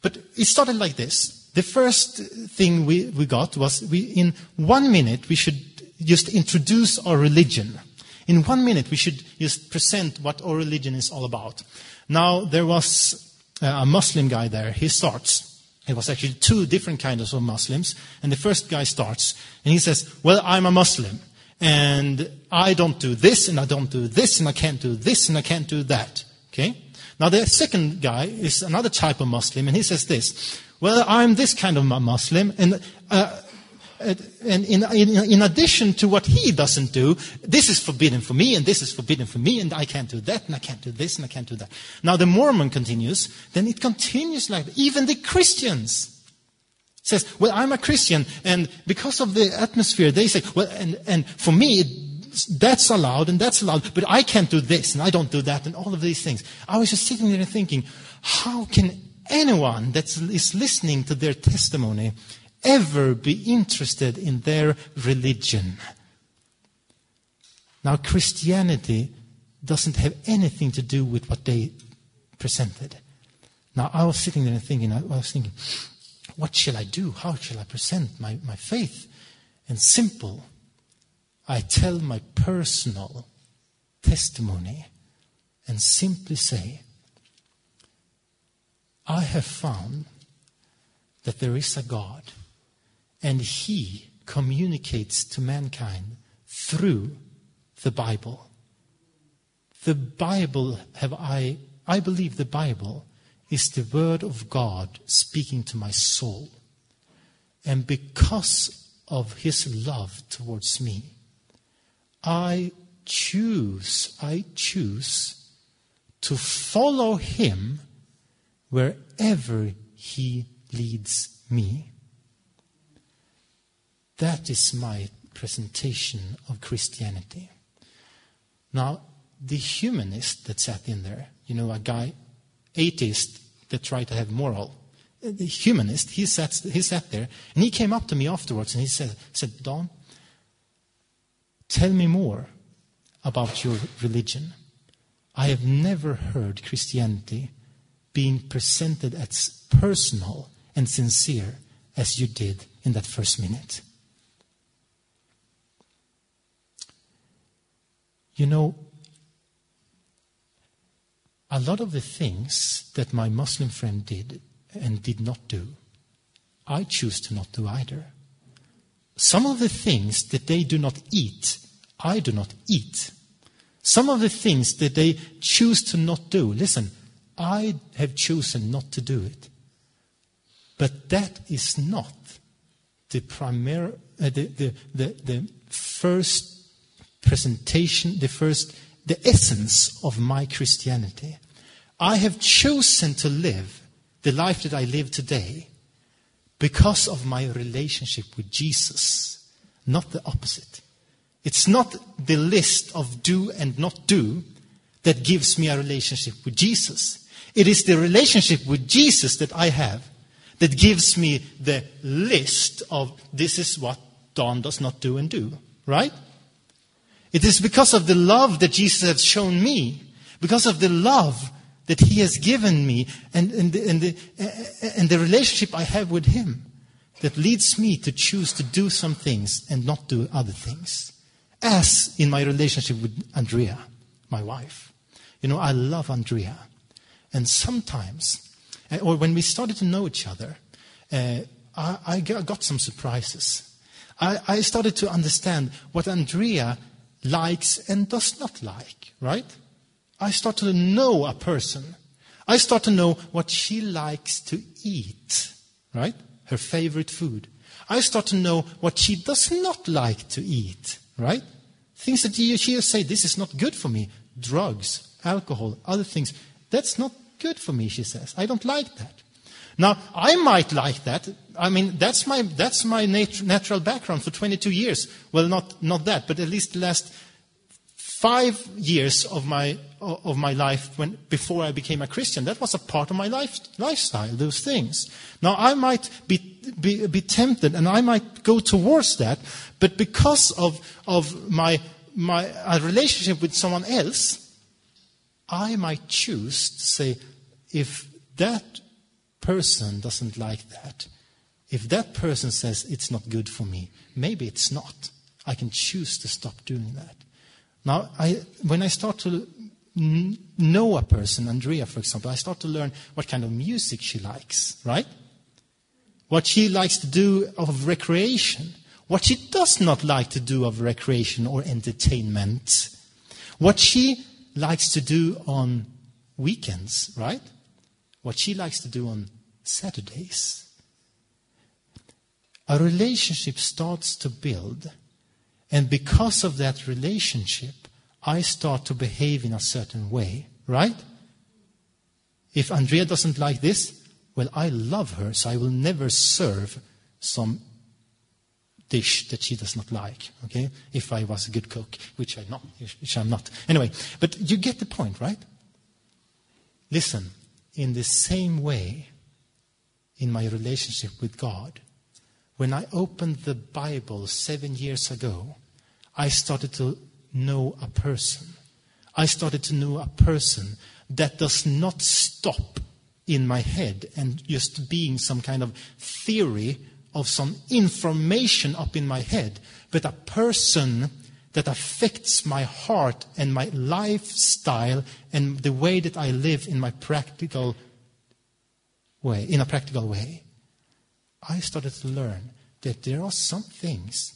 but it started like this. The first thing we, we got was we, in one minute, we should just introduce our religion. In one minute, we should just present what our religion is all about. Now, there was a Muslim guy there. He starts. It was actually two different kinds of Muslims. And the first guy starts, and he says, Well, I'm a Muslim, and I don't do this, and I don't do this, and I can't do this, and I can't do that. Okay? Now, the second guy is another type of Muslim, and he says this Well, I'm this kind of Muslim, and uh, Uh, and in, in, in, addition to what he doesn't do, this is forbidden for me, and this is forbidden for me, and I can't do that, and I can't do this, and I can't do that. Now the Mormon continues, then it continues like that. Even the Christians says, well, I'm a Christian, and because of the atmosphere, they say, well, and, and for me, that's allowed, and that's allowed, but I can't do this, and I don't do that, and all of these things. I was just sitting there thinking, how can anyone that is listening to their testimony ever be interested in their religion. Now, Christianity doesn't have anything to do with what they presented. Now, I was sitting there and thinking, I was thinking, what shall I do? How shall I present my, my faith? And simple, I tell my personal testimony and simply say, I have found that there is a God and he communicates to mankind through the Bible. The Bible have I I believe the Bible is the word of God speaking to my soul. And because of his love towards me, I choose, I choose to follow him wherever he leads me. That is my presentation of Christianity. Now, the humanist that sat in there, you know, a guy, atheist that tried to have moral, uh, the humanist, he sat, he sat there and he came up to me afterwards and he said, said, Don, tell me more about your religion. I have never heard Christianity being presented as personal and sincere as you did in that first minute. You know, a lot of the things that my Muslim friend did and did not do, I choose to not do either. Some of the things that they do not eat, I do not eat. Some of the things that they choose to not do, listen, I have chosen not to do it. But that is not the primary, uh, the, the, the, the first presentation, the first, the essence of my Christianity. I have chosen to live the life that I live today because of my relationship with Jesus, not the opposite. It's not the list of do and not do that gives me a relationship with Jesus. It is the relationship with Jesus that I have that gives me the list of this is what Don does not do and do. Right? It is because of the love that Jesus has shown me, because of the love that he has given me and, and, the, and, the, and the relationship I have with him, that leads me to choose to do some things and not do other things. As in my relationship with Andrea, my wife. You know, I love Andrea. And sometimes, uh, or when we started to know each other, uh, I, I, got some surprises. I, I started to understand what Andrea likes and does not like, right? I start to know a person. I start to know what she likes to eat, right? Her favorite food. I start to know what she does not like to eat, right? Things that she will say, this is not good for me. Drugs, alcohol, other things. That's not good for me, she says. I don't like that. Now, I might like that. I mean, that's my, that's my nat- natural background for 22 years. Well, not, not that, but at least the last five years of my, of my life when, before I became a Christian. That was a part of my life, lifestyle, those things. Now, I might be, be, be tempted and I might go towards that, but because of, of my, my a relationship with someone else, I might choose to say, if that person doesn't like that, if that person says it's not good for me, maybe it's not. I can choose to stop doing that. Now, I, when I start to n- know a person, Andrea, for example, I start to learn what kind of music she likes, right? What she likes to do of recreation, what she does not like to do of recreation or entertainment, what she likes to do on weekends, right? What she likes to do on Saturdays. A relationship starts to build, and because of that relationship, I start to behave in a certain way, right? If Andrea doesn't like this, well, I love her, so I will never serve some dish that she does not like, okay? If I was a good cook, which I'm not, which I'm not. Anyway, but you get the point, right? Listen, in the same way, in my relationship with God, when I opened the Bible seven years ago, I started to know a person. I started to know a person that does not stop in my head and just being some kind of theory of some information up in my head, but a person that affects my heart and my lifestyle and the way that I live in my practical way, in a practical way. I started to learn that there are some things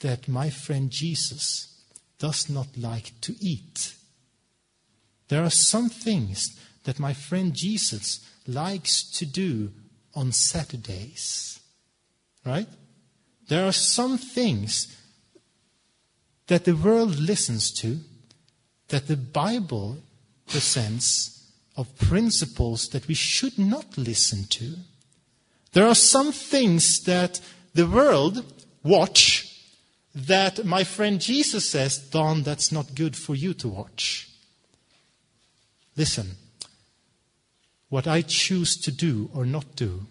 that my friend Jesus does not like to eat. There are some things that my friend Jesus likes to do on Saturdays. Right? There are some things that the world listens to that the Bible presents of principles that we should not listen to. There are some things that the world watch that my friend Jesus says, Don, that's not good for you to watch. Listen, what I choose to do or not do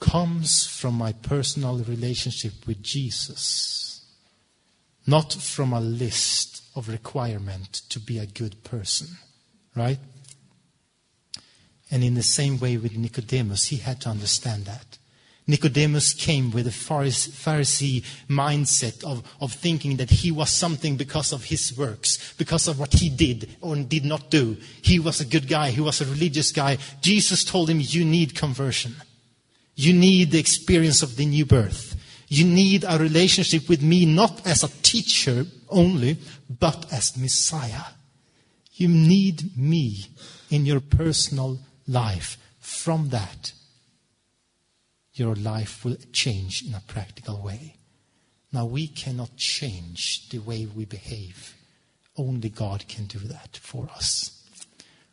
comes from my personal relationship with Jesus, not from a list of requirement to be a good person, right? And in the same way with Nicodemus, he had to understand that. Nicodemus came with a Pharisee mindset of, of thinking that he was something because of his works, because of what he did or did not do. He was a good guy. He was a religious guy. Jesus told him, you need conversion. You need the experience of the new birth. You need a relationship with me, not as a teacher only, but as Messiah. You need me in your personal life. From that, your life will change in a practical way. Now, we cannot change the way we behave. Only God can do that for us.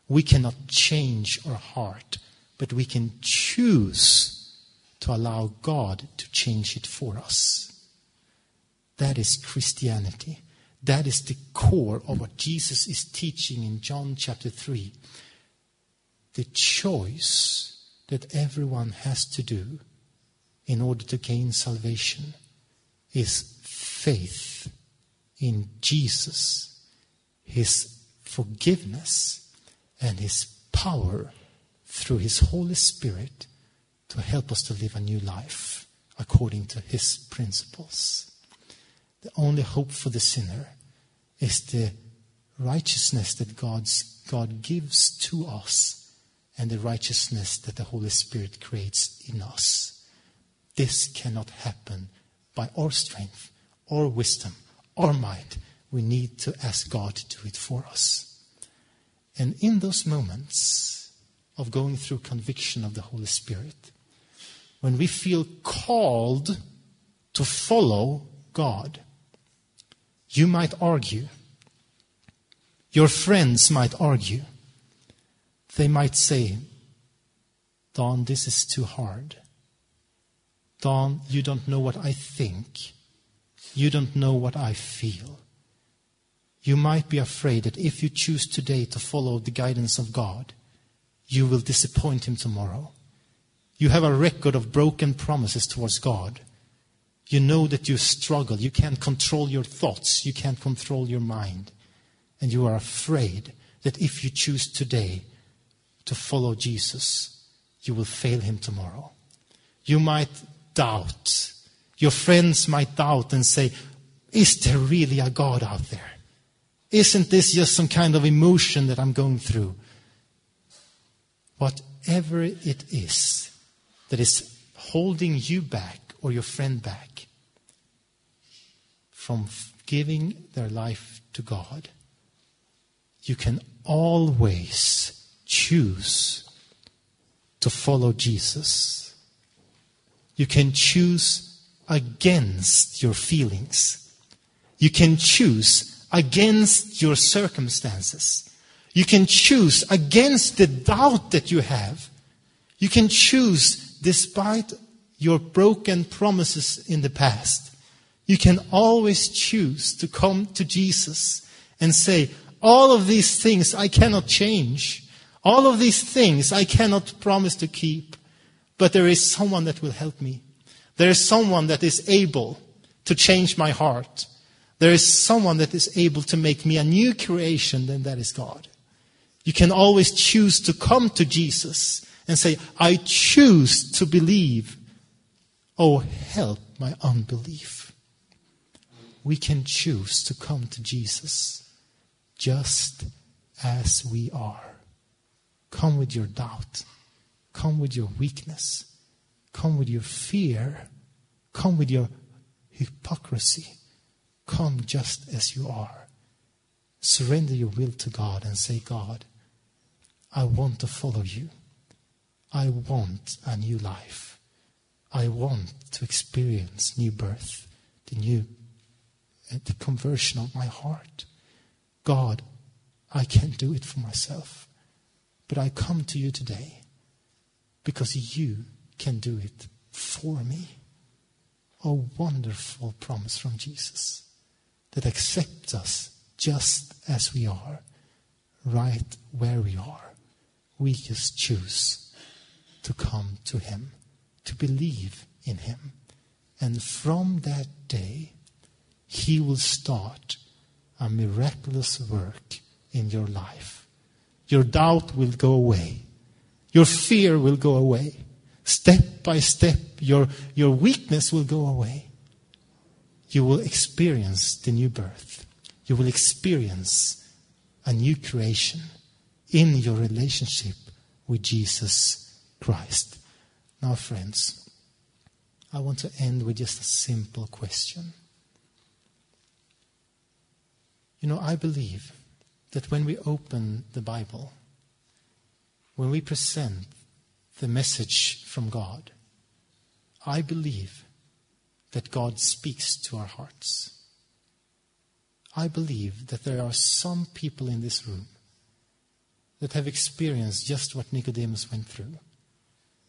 We cannot change our heart, but we can choose to allow God to change it for us. That is Christianity. That is the core of what Jesus is teaching in John chapter 3. The choice that everyone has to do in order to gain salvation is faith in Jesus, His forgiveness, and His power through His Holy Spirit to help us to live a new life according to His principles. The only hope for the sinner is the righteousness that God's, God gives to us and the righteousness that the Holy Spirit creates in us. This cannot happen by our strength or wisdom or might. We need to ask God to do it for us. And in those moments of going through conviction of the Holy Spirit, when we feel called to follow God, you might argue. Your friends might argue. They might say, Don, this is too hard. Don, you don't know what I think. You don't know what I feel. You might be afraid that if you choose today to follow the guidance of God, you will disappoint Him tomorrow. You have a record of broken promises towards God. You know that you struggle. You can't control your thoughts. You can't control your mind. And you are afraid that if you choose today to follow Jesus, you will fail Him tomorrow. You might doubt. Your friends might doubt and say, Is there really a God out there? Isn't this just some kind of emotion that I'm going through? Whatever it is that is holding you back or your friend back from giving their life to God, you can always choose to follow Jesus. You can choose against your feelings. You can choose against your circumstances. You can choose against the doubt that you have. You can choose despite your broken promises in the past. You can always choose to come to Jesus and say, all of these things I cannot change. All of these things I cannot promise to keep. But there is someone that will help me. There is someone that is able to change my heart. There is someone that is able to make me a new creation, then that is God. You can always choose to come to Jesus and say, I choose to believe. Oh, help my unbelief. We can choose to come to Jesus just as we are. Come with your doubt. Come with your weakness. Come with your fear. Come with your hypocrisy. Come just as you are. Surrender your will to God and say, God, I want to follow you. I want a new life. I want to experience new birth, the new the conversion of my heart. God, I can't do it for myself. But I come to you today because you can do it for me. A wonderful promise from Jesus that accepts us just as we are, right where we are. We just choose to come to Him, to believe in Him. And from that day, He will start a miraculous work in your life. Your doubt will go away. Your fear will go away. Step by step, your, your weakness will go away you will experience the new birth. You will experience a new creation in your relationship with Jesus Christ. Now, friends, I want to end with just a simple question. You know, I believe that when we open the Bible, when we present the message from God, I believe that God speaks to our hearts. I believe that there are some people in this room that have experienced just what Nicodemus went through,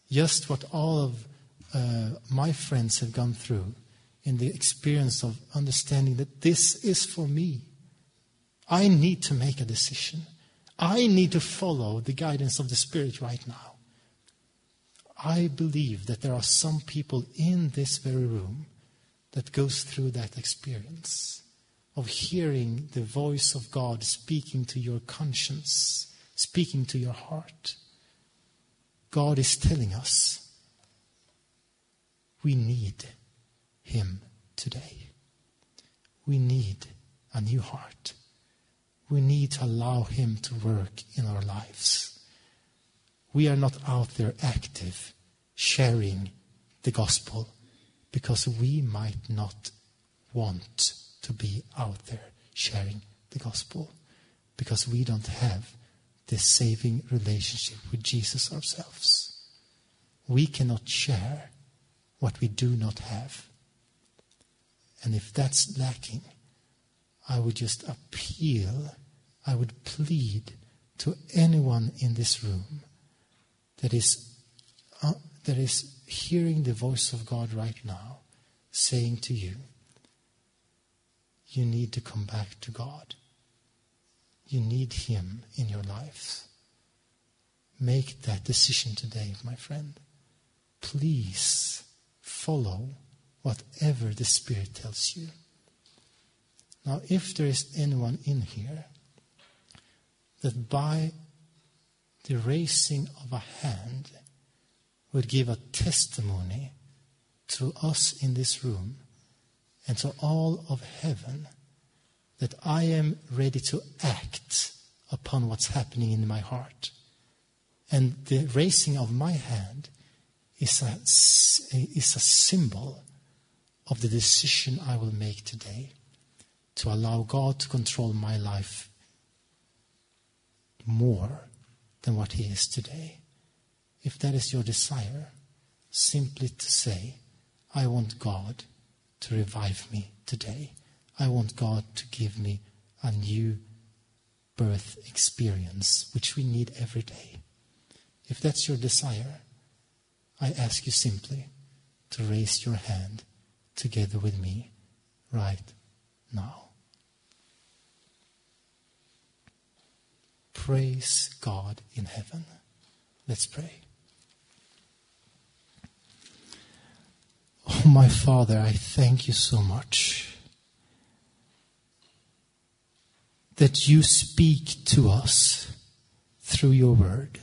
just what all of uh, my friends have gone through in the experience of understanding that this is for me. I need to make a decision. I need to follow the guidance of the Spirit right now. I believe that there are some people in this very room that goes through that experience of hearing the voice of God speaking to your conscience, speaking to your heart. God is telling us, we need Him today. We need a new heart. We need to allow Him to work in our lives. We are not out there active, sharing the gospel, because we might not want to be out there sharing the gospel, because we don't have this saving relationship with Jesus ourselves. We cannot share what we do not have. And if that's lacking, I would just appeal, I would plead to anyone in this room that is, uh, that is hearing the voice of God right now saying to you, you need to come back to God. You need Him in your lives. Make that decision today, my friend. Please follow whatever the Spirit tells you. Now, if there is anyone in here that by the raising of a hand would give a testimony to us in this room and to all of heaven that I am ready to act upon what's happening in my heart. And the raising of my hand is a, is a symbol of the decision I will make today to allow God to control my life more than what He is today. If that is your desire, simply to say, I want God to revive me today. I want God to give me a new birth experience, which we need every day. If that's your desire, I ask you simply to raise your hand together with me right now. Praise God in heaven. Let's pray. Oh, my Father, I thank you so much that you speak to us through your word.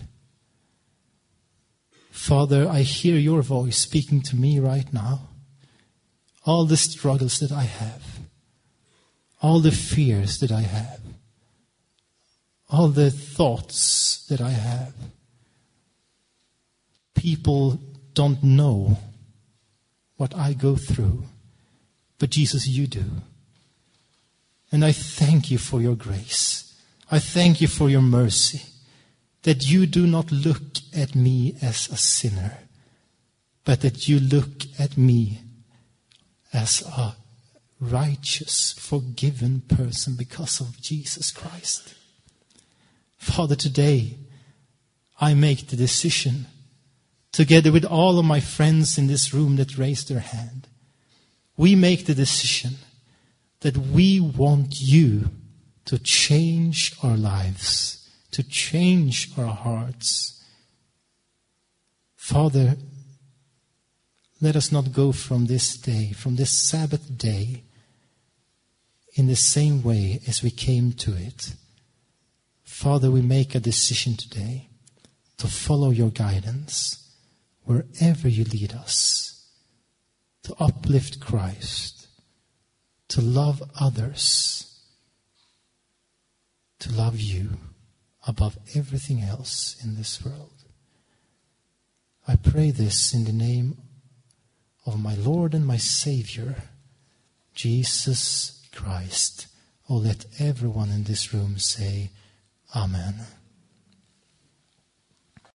Father, I hear your voice speaking to me right now. All the struggles that I have, all the fears that I have, all the thoughts that I have. People don't know what I go through, but Jesus, you do. And I thank you for your grace. I thank you for your mercy that you do not look at me as a sinner, but that you look at me as a righteous, forgiven person because of Jesus Christ. Father, today I make the decision, together with all of my friends in this room that raised their hand, we make the decision that we want you to change our lives, to change our hearts. Father, let us not go from this day, from this Sabbath day, in the same way as we came to it. Father, we make a decision today to follow your guidance wherever you lead us, to uplift Christ, to love others, to love you above everything else in this world. I pray this in the name of my Lord and my Savior, Jesus Christ. Oh, let everyone in this room say, Amen.